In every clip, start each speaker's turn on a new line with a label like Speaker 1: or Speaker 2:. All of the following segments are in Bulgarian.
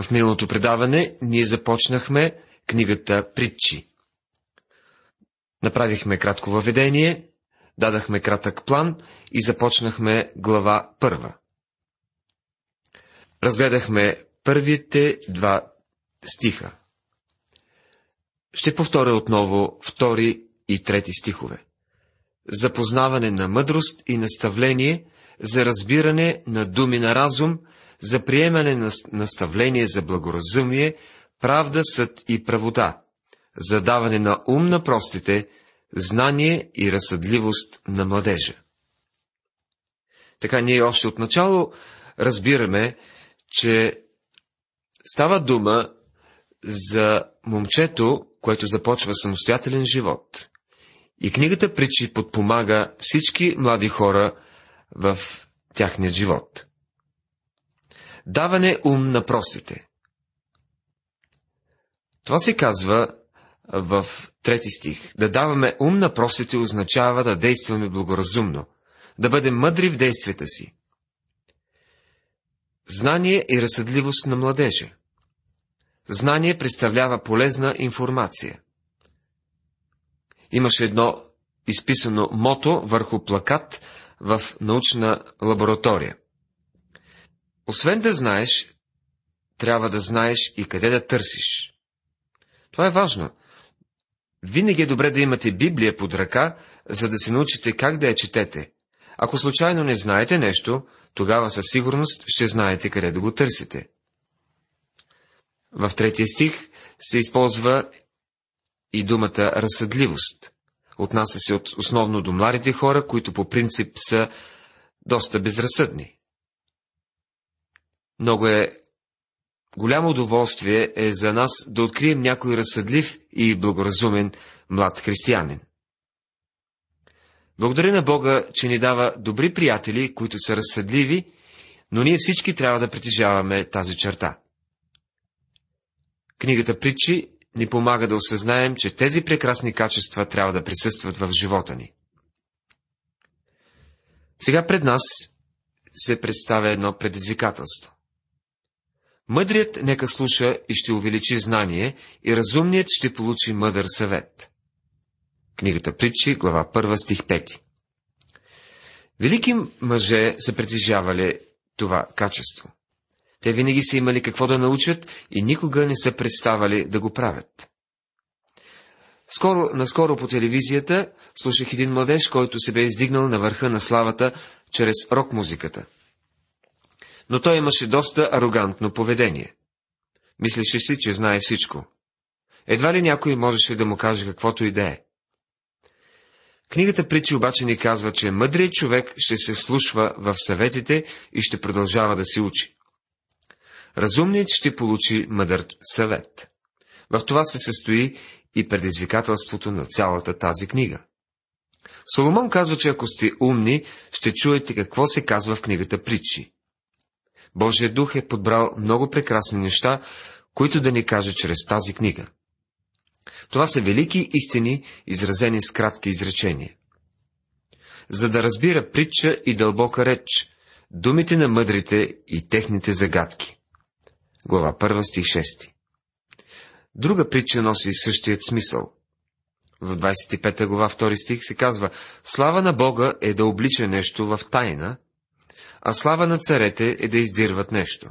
Speaker 1: В миналото предаване ние започнахме книгата Притчи. Направихме кратко въведение, дадахме кратък план и започнахме глава първа. Разгледахме първите два стиха. Ще повторя отново втори и трети стихове. Запознаване на мъдрост и наставление за разбиране на думи на разум, за приемане на наставление за благоразумие, правда, съд и правота, за даване на ум на простите, знание и разсъдливост на младежа. Така ние още от начало разбираме, че става дума за момчето, което започва самостоятелен живот. И книгата Причи подпомага всички млади хора в тяхния живот. Даване ум на простите. Това се казва в трети стих. Да даваме ум на простите означава да действаме благоразумно, да бъдем мъдри в действията си. Знание и разсъдливост на младежа. Знание представлява полезна информация. Имаше едно изписано мото върху плакат в научна лаборатория. Освен да знаеш, трябва да знаеш и къде да търсиш. Това е важно. Винаги е добре да имате Библия под ръка, за да се научите как да я четете. Ако случайно не знаете нещо, тогава със сигурност ще знаете къде да го търсите. В третия стих се използва и думата разсъдливост. Отнася се от основно до младите хора, които по принцип са доста безразсъдни. Много е голямо удоволствие е за нас да открием някой разсъдлив и благоразумен млад християнин. Благодаря на Бога, че ни дава добри приятели, които са разсъдливи, но ние всички трябва да притежаваме тази черта. Книгата Притчи ни помага да осъзнаем, че тези прекрасни качества трябва да присъстват в живота ни. Сега пред нас се представя едно предизвикателство. Мъдрият нека слуша и ще увеличи знание, и разумният ще получи мъдър съвет. Книгата Притчи, глава 1, стих 5. Велики мъже са притежавали това качество. Те винаги са имали какво да научат и никога не са представали да го правят. Скоро, наскоро по телевизията слушах един младеж, който се бе издигнал на върха на славата чрез рок-музиката. Но той имаше доста арогантно поведение. Мислеше си, че знае всичко. Едва ли някой можеше да му каже каквото и да е. Книгата Причи обаче ни казва, че мъдрият човек ще се слушва в съветите и ще продължава да си учи. Разумният ще получи мъдър съвет. В това се състои и предизвикателството на цялата тази книга. Соломон казва, че ако сте умни, ще чуете какво се казва в книгата Притчи. Божия дух е подбрал много прекрасни неща, които да ни каже чрез тази книга. Това са велики истини, изразени с кратки изречения. За да разбира притча и дълбока реч, думите на мъдрите и техните загадки. Глава 1, стих 6. Друга притча носи същият смисъл. В 25 глава 2 стих се казва Слава на Бога е да облича нещо в тайна, а слава на царете е да издирват нещо.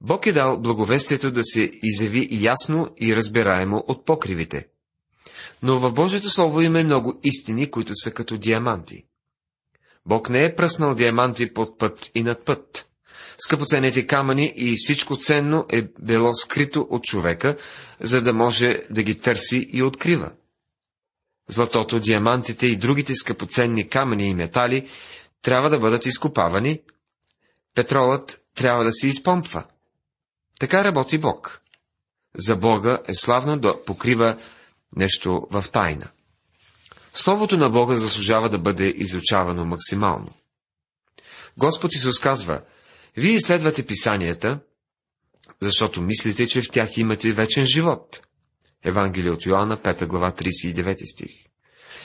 Speaker 1: Бог е дал благовестието да се изяви ясно и разбираемо от покривите. Но в Божието Слово има много истини, които са като диаманти. Бог не е пръснал диаманти под път и над път. Скъпоценните камъни и всичко ценно е било скрито от човека, за да може да ги търси и открива. Златото, диамантите и другите скъпоценни камъни и метали трябва да бъдат изкопавани, петролът трябва да се изпомпва. Така работи Бог. За Бога е славно да покрива нещо в тайна. Словото на Бога заслужава да бъде изучавано максимално. Господ Исус казва, вие изследвате писанията, защото мислите, че в тях имате вечен живот. Евангелие от Йоанна, 5 глава, 39 стих.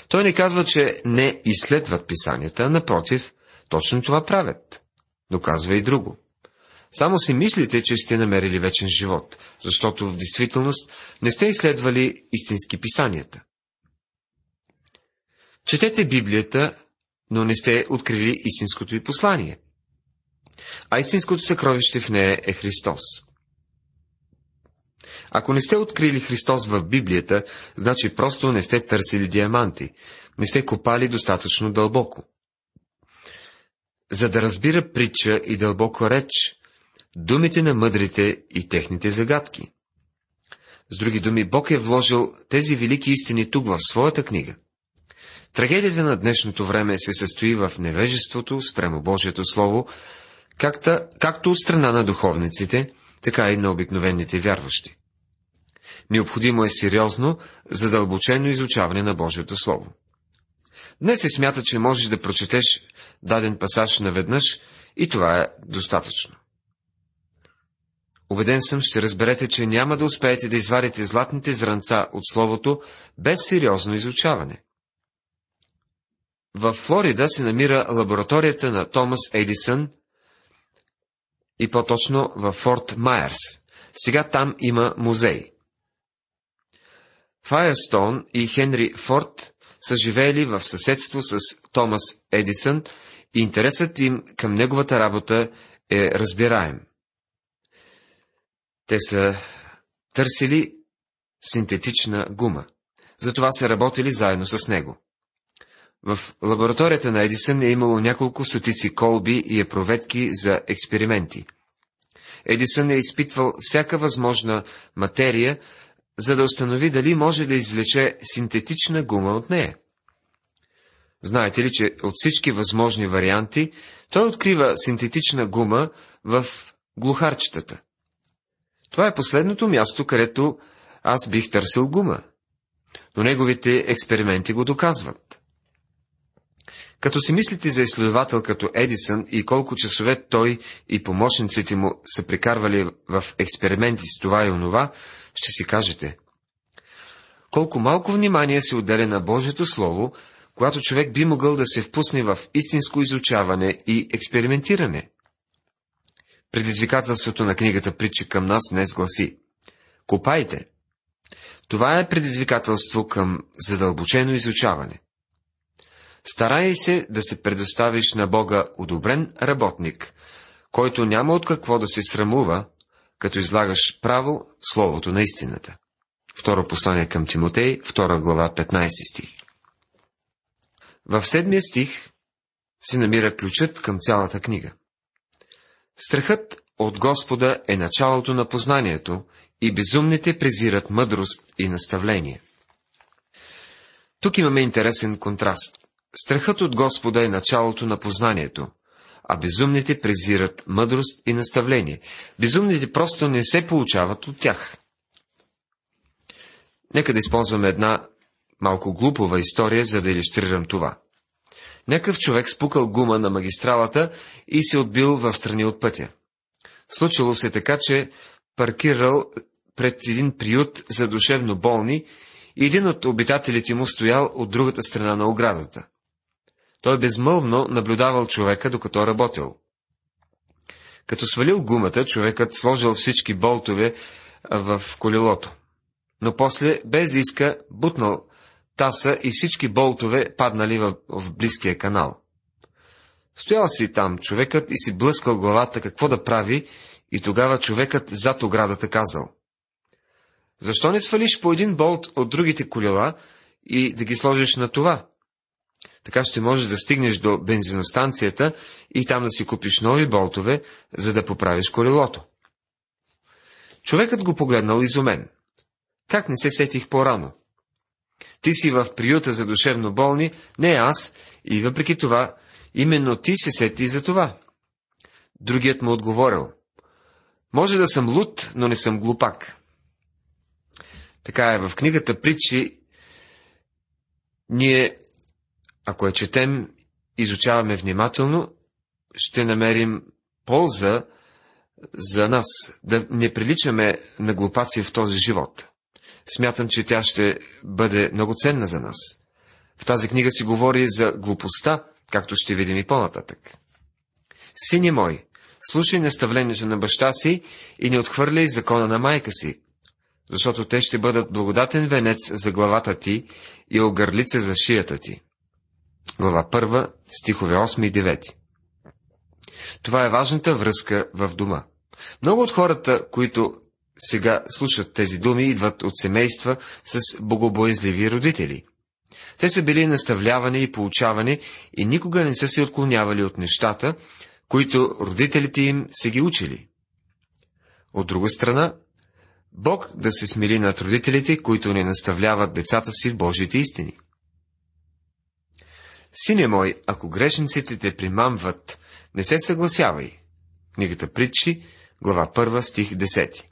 Speaker 1: Той не казва, че не изследват писанията, напротив, точно това правят. Но казва и друго. Само си мислите, че сте намерили вечен живот, защото в действителност не сте изследвали истински писанията. Четете Библията, но не сте открили истинското и послание. А истинското съкровище в нея е Христос. Ако не сте открили Христос в Библията, значи просто не сте търсили диаманти, не сте копали достатъчно дълбоко. За да разбира притча и дълбоко реч, думите на мъдрите и техните загадки. С други думи, Бог е вложил тези велики истини тук в своята книга. Трагедията на днешното време се състои в невежеството спрямо Божието Слово, както, както от страна на духовниците, така и на обикновените вярващи. Необходимо е сериозно, задълбочено изучаване на Божието Слово. Днес се смята, че можеш да прочетеш даден пасаж наведнъж и това е достатъчно. Обеден съм, ще разберете, че няма да успеете да извадите златните зранца от Словото без сериозно изучаване. В Флорида се намира лабораторията на Томас Едисън и по-точно в Форт Майерс. Сега там има музей. Файерстон и Хенри Форд са живеели в съседство с Томас Едисън и интересът им към неговата работа е разбираем. Те са търсили синтетична гума. Затова са работили заедно с него. В лабораторията на Едисън е имало няколко стотици колби и епроветки за експерименти. Едисън е изпитвал всяка възможна материя, за да установи дали може да извлече синтетична гума от нея. Знаете ли, че от всички възможни варианти, той открива синтетична гума в глухарчетата. Това е последното място, където аз бих търсил гума. Но неговите експерименти го доказват. Като си мислите за изследовател като Едисън и колко часове той и помощниците му са прикарвали в експерименти с това и онова, ще си кажете. Колко малко внимание се отделя на Божието Слово, когато човек би могъл да се впусне в истинско изучаване и експериментиране. Предизвикателството на книгата Притчи към нас днес гласи Копайте! Това е предизвикателство към задълбочено изучаване. Старай се да се предоставиш на Бога одобрен работник, който няма от какво да се срамува, като излагаш право Словото на истината. Второ послание към Тимотей, 2 глава, 15 стих. В седмия стих се намира ключът към цялата книга. Страхът от Господа е началото на познанието и безумните презират мъдрост и наставление. Тук имаме интересен контраст. Страхът от Господа е началото на познанието, а безумните презират мъдрост и наставление. Безумните просто не се получават от тях. Нека да използваме една малко глупава история, за да иллюстрирам това. Някакъв човек спукал гума на магистралата и се отбил в страни от пътя. Случило се така, че паркирал пред един приют за душевно болни и един от обитателите му стоял от другата страна на оградата. Той безмълвно наблюдавал човека, докато работил. Като свалил гумата, човекът сложил всички болтове в колелото. Но после, без иска, бутнал таса и всички болтове паднали в, в близкия канал. Стоял си там човекът и си блъскал главата какво да прави, и тогава човекът зад оградата казал. Защо не свалиш по един болт от другите колела и да ги сложиш на това? Така ще можеш да стигнеш до бензиностанцията и там да си купиш нови болтове, за да поправиш колелото. Човекът го погледнал изумен. Как не се сетих по-рано? Ти си в приюта за душевно болни, не аз, и въпреки това, именно ти се сети за това. Другият му отговорил. Може да съм луд, но не съм глупак. Така е, в книгата Притчи ние ако я четем, изучаваме внимателно, ще намерим полза за нас, да не приличаме на глупаци в този живот. Смятам, че тя ще бъде много ценна за нас. В тази книга си говори за глупостта, както ще видим и по-нататък. Сини мой, слушай наставлението на баща си и не отхвърляй закона на майка си, защото те ще бъдат благодатен венец за главата ти и огърлица за шията ти. Глава 1, стихове 8 и 9. Това е важната връзка в дома. Много от хората, които сега слушат тези думи, идват от семейства с богобоязливи родители. Те са били наставлявани и получавани и никога не са се отклонявали от нещата, които родителите им са ги учили. От друга страна, Бог да се смили над родителите, които не наставляват децата си в Божиите истини. Сине мой, ако грешниците те примамват, не се съгласявай. Книгата Притчи, глава 1, стих 10.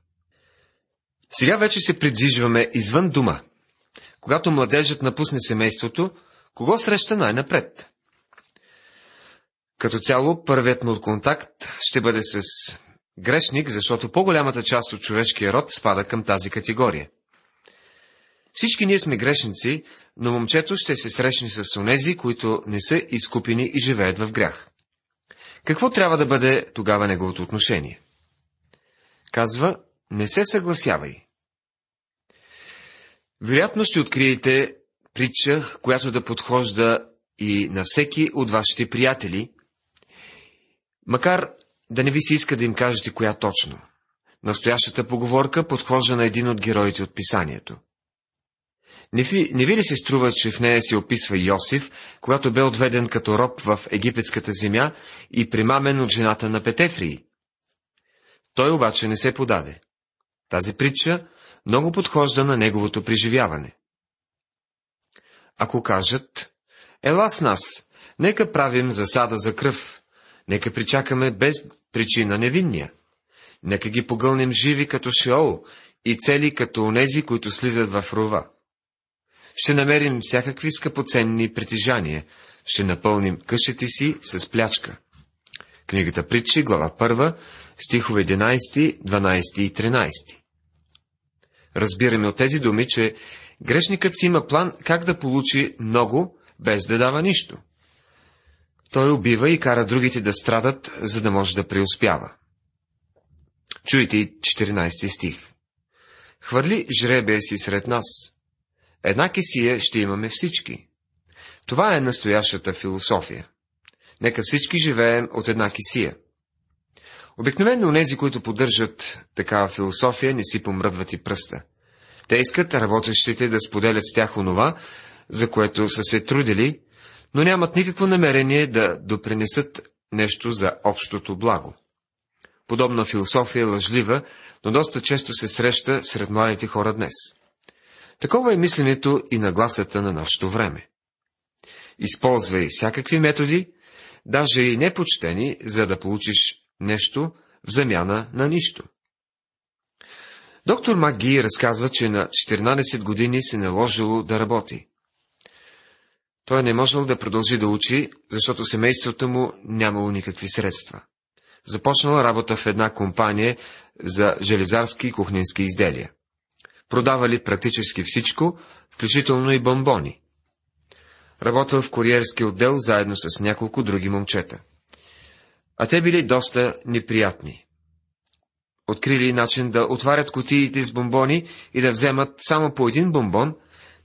Speaker 1: Сега вече се придвижваме извън дума. Когато младежът напусне семейството, кого среща най-напред? Като цяло, първият му контакт ще бъде с грешник, защото по-голямата част от човешкия род спада към тази категория. Всички ние сме грешници, но момчето ще се срещне с онези, които не са изкупени и живеят в грях. Какво трябва да бъде тогава неговото отношение? Казва, не се съгласявай. Вероятно ще откриете притча, която да подхожда и на всеки от вашите приятели, макар да не ви се иска да им кажете коя точно. Настоящата поговорка подхожда на един от героите от писанието. Не ви, не ви ли се струва, че в нея се описва Йосиф, когато бе отведен като роб в египетската земя и примамен от жената на Петефрии? Той обаче не се подаде. Тази притча много подхожда на неговото преживяване. Ако кажат, ела с нас, нека правим засада за кръв, нека причакаме без причина невинния, нека ги погълнем живи като Шеол и цели като онези, които слизат в рова. Ще намерим всякакви скъпоценни притежания, ще напълним къщите си с плячка. Книгата Притчи, глава 1, стихове 11, 12 и 13. Разбираме от тези думи, че грешникът си има план как да получи много, без да дава нищо. Той убива и кара другите да страдат, за да може да преуспява. Чуйте и 14 стих. Хвърли жребия си сред нас. Една кисия ще имаме всички. Това е настоящата философия. Нека всички живеем от една кисия. Обикновено нези, които поддържат такава философия, не си помръдват и пръста. Те искат работещите да споделят с тях онова, за което са се трудили, но нямат никакво намерение да допринесат нещо за общото благо. Подобна философия е лъжлива, но доста често се среща сред младите хора днес. Такова е мисленето и нагласата на нашето време. Използвай всякакви методи, даже и непочтени, за да получиш нещо в замяна на нищо. Доктор Маги разказва, че на 14 години се наложило да работи. Той не можел да продължи да учи, защото семейството му нямало никакви средства. Започнал работа в една компания за железарски и кухненски изделия. Продавали практически всичко, включително и бомбони. Работил в куриерски отдел заедно с няколко други момчета. А те били доста неприятни. Открили начин да отварят котиите с бомбони и да вземат само по един бомбон,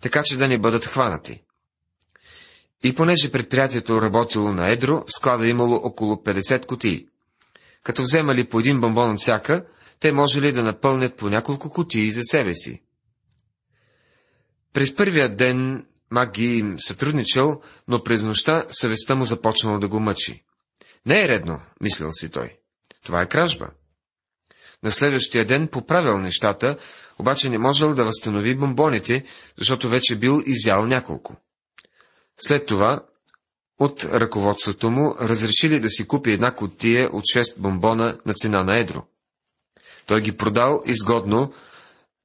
Speaker 1: така че да не бъдат хванати. И понеже предприятието работило на едро, в склада имало около 50 котии. Като вземали по един бомбон от всяка, те можели да напълнят по няколко котии за себе си. През първия ден Мак ги им сътрудничал, но през нощта съвестта му започнала да го мъчи. Не е редно, мислил си той. Това е кражба. На следващия ден поправил нещата, обаче не можел да възстанови бомбоните, защото вече бил изял няколко. След това от ръководството му разрешили да си купи една котия от 6 бомбона на цена на едро. Той ги продал изгодно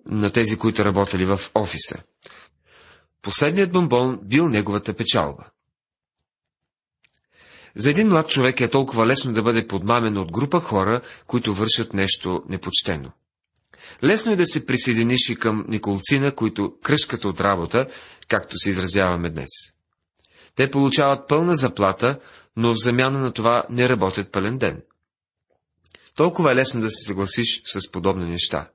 Speaker 1: на тези, които работели в офиса. Последният бомбон бил неговата печалба. За един млад човек е толкова лесно да бъде подмамен от група хора, които вършат нещо непочтено. Лесно е да се присъединиш и към николцина, които кръшкат от работа, както се изразяваме днес. Те получават пълна заплата, но в замяна на това не работят пълен ден. Толкова е лесно да се съгласиш с подобни неща.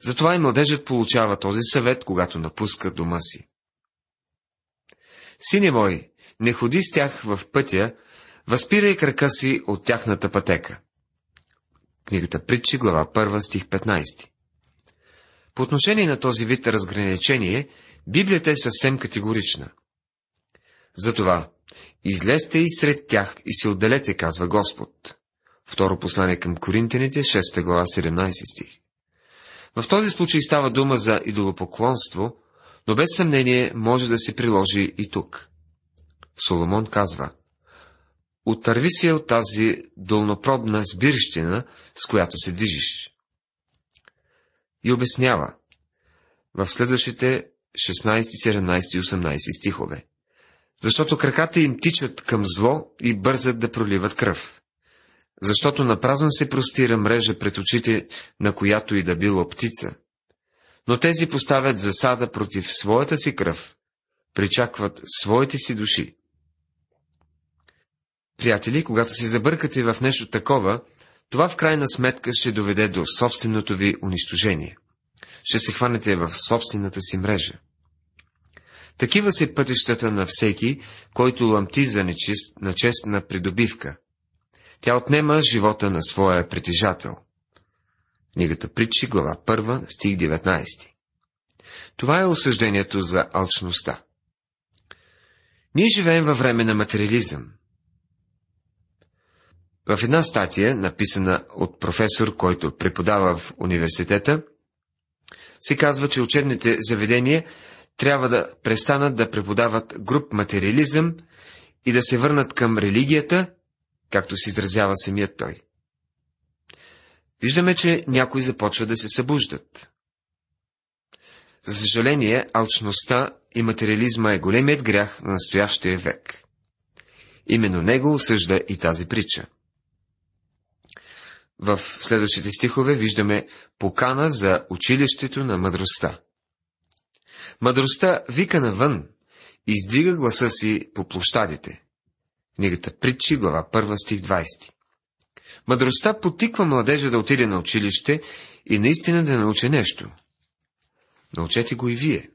Speaker 1: Затова и младежът получава този съвет, когато напуска дома си. Сине мой, не ходи с тях в пътя, възпирай крака си от тяхната пътека. Книгата Притчи, глава 1, стих 15. По отношение на този вид разграничение, Библията е съвсем категорична. Затова, излезте и сред тях и се отделете, казва Господ. Второ послание към Коринтините, 6 глава, 17 стих. В този случай става дума за идолопоклонство, но без съмнение може да се приложи и тук. Соломон казва, Отърви се от тази долнопробна сбирщина, с която се движиш. И обяснява в следващите 16, 17 и 18 стихове. Защото краката им тичат към зло и бързат да проливат кръв. Защото напразно се простира мрежа пред очите, на която и да било птица. Но тези поставят засада против своята си кръв, причакват своите си души. Приятели, когато си забъркате в нещо такова, това в крайна сметка ще доведе до собственото ви унищожение. Ще се хванете в собствената си мрежа. Такива са пътищата на всеки, който ламти за нечист, на честна придобивка. Тя отнема живота на своя притежател. Книгата Притчи, глава 1, стих 19. Това е осъждението за алчността. Ние живеем във време на материализъм. В една статия, написана от професор, който преподава в университета, се казва, че учебните заведения трябва да престанат да преподават груп материализъм и да се върнат към религията, както се изразява самият той. Виждаме, че някои започват да се събуждат. За съжаление, алчността и материализма е големият грях на настоящия век. Именно него осъжда и тази притча. В следващите стихове виждаме покана за училището на мъдростта. Мъдростта вика навън, издига гласа си по площадите. Книгата Притчи, глава 1, стих 20. Мъдростта потиква младежа да отиде на училище и наистина да научи нещо. Научете го и вие.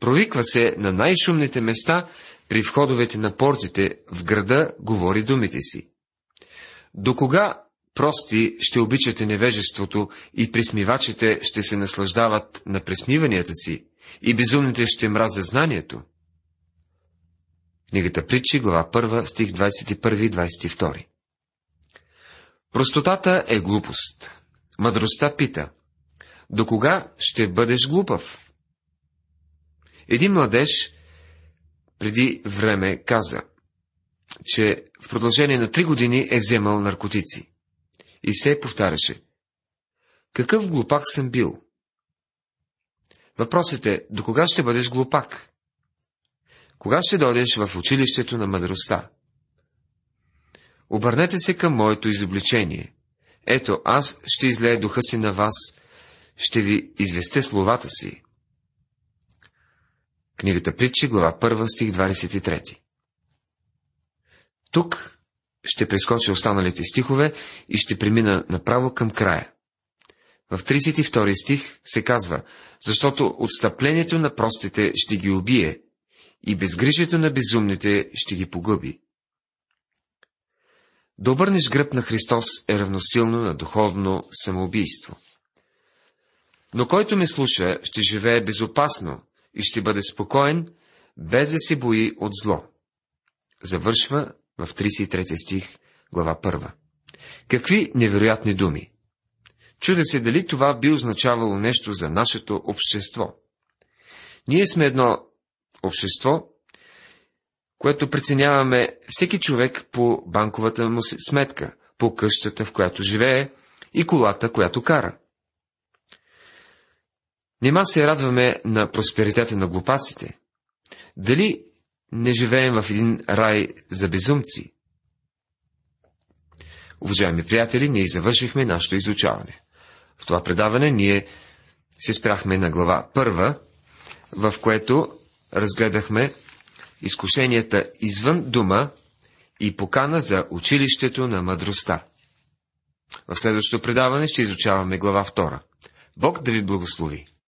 Speaker 1: Провиква се на най-шумните места, при входовете на портите в града говори думите си. До кога прости ще обичате невежеството и присмивачите ще се наслаждават на пресмиванията си и безумните ще мразят знанието? Книгата Притчи, глава 1, стих 21 и 22. Простотата е глупост. Мъдростта пита. До кога ще бъдеш глупав? Един младеж преди време каза, че в продължение на три години е вземал наркотици. И се повтаряше. Какъв глупак съм бил? Въпросът е, до кога ще бъдеш глупак? Кога ще дойдеш в училището на мъдростта? Обърнете се към моето изобличение. Ето, аз ще излея духа си на вас, ще ви известя словата си. Книгата Притчи, глава 1, стих 23. Тук ще прескоча останалите стихове и ще премина направо към края. В 32 стих се казва, защото отстъплението на простите ще ги убие и безгрижието на безумните ще ги погуби. Да обърнеш гръб на Христос е равносилно на духовно самоубийство. Но който ме слуша, ще живее безопасно и ще бъде спокоен, без да се бои от зло. Завършва в 33 стих, глава 1. Какви невероятни думи! Чудя се дали това би означавало нещо за нашето общество. Ние сме едно общество, което преценяваме всеки човек по банковата му сметка, по къщата, в която живее и колата, която кара. Нима се радваме на просперитета на глупаците. Дали не живеем в един рай за безумци. Уважаеми приятели, ние завършихме нашето изучаване. В това предаване ние се спряхме на глава първа, в което разгледахме изкушенията извън дума и покана за училището на мъдростта. В следващото предаване ще изучаваме глава 2. Бог да ви благослови!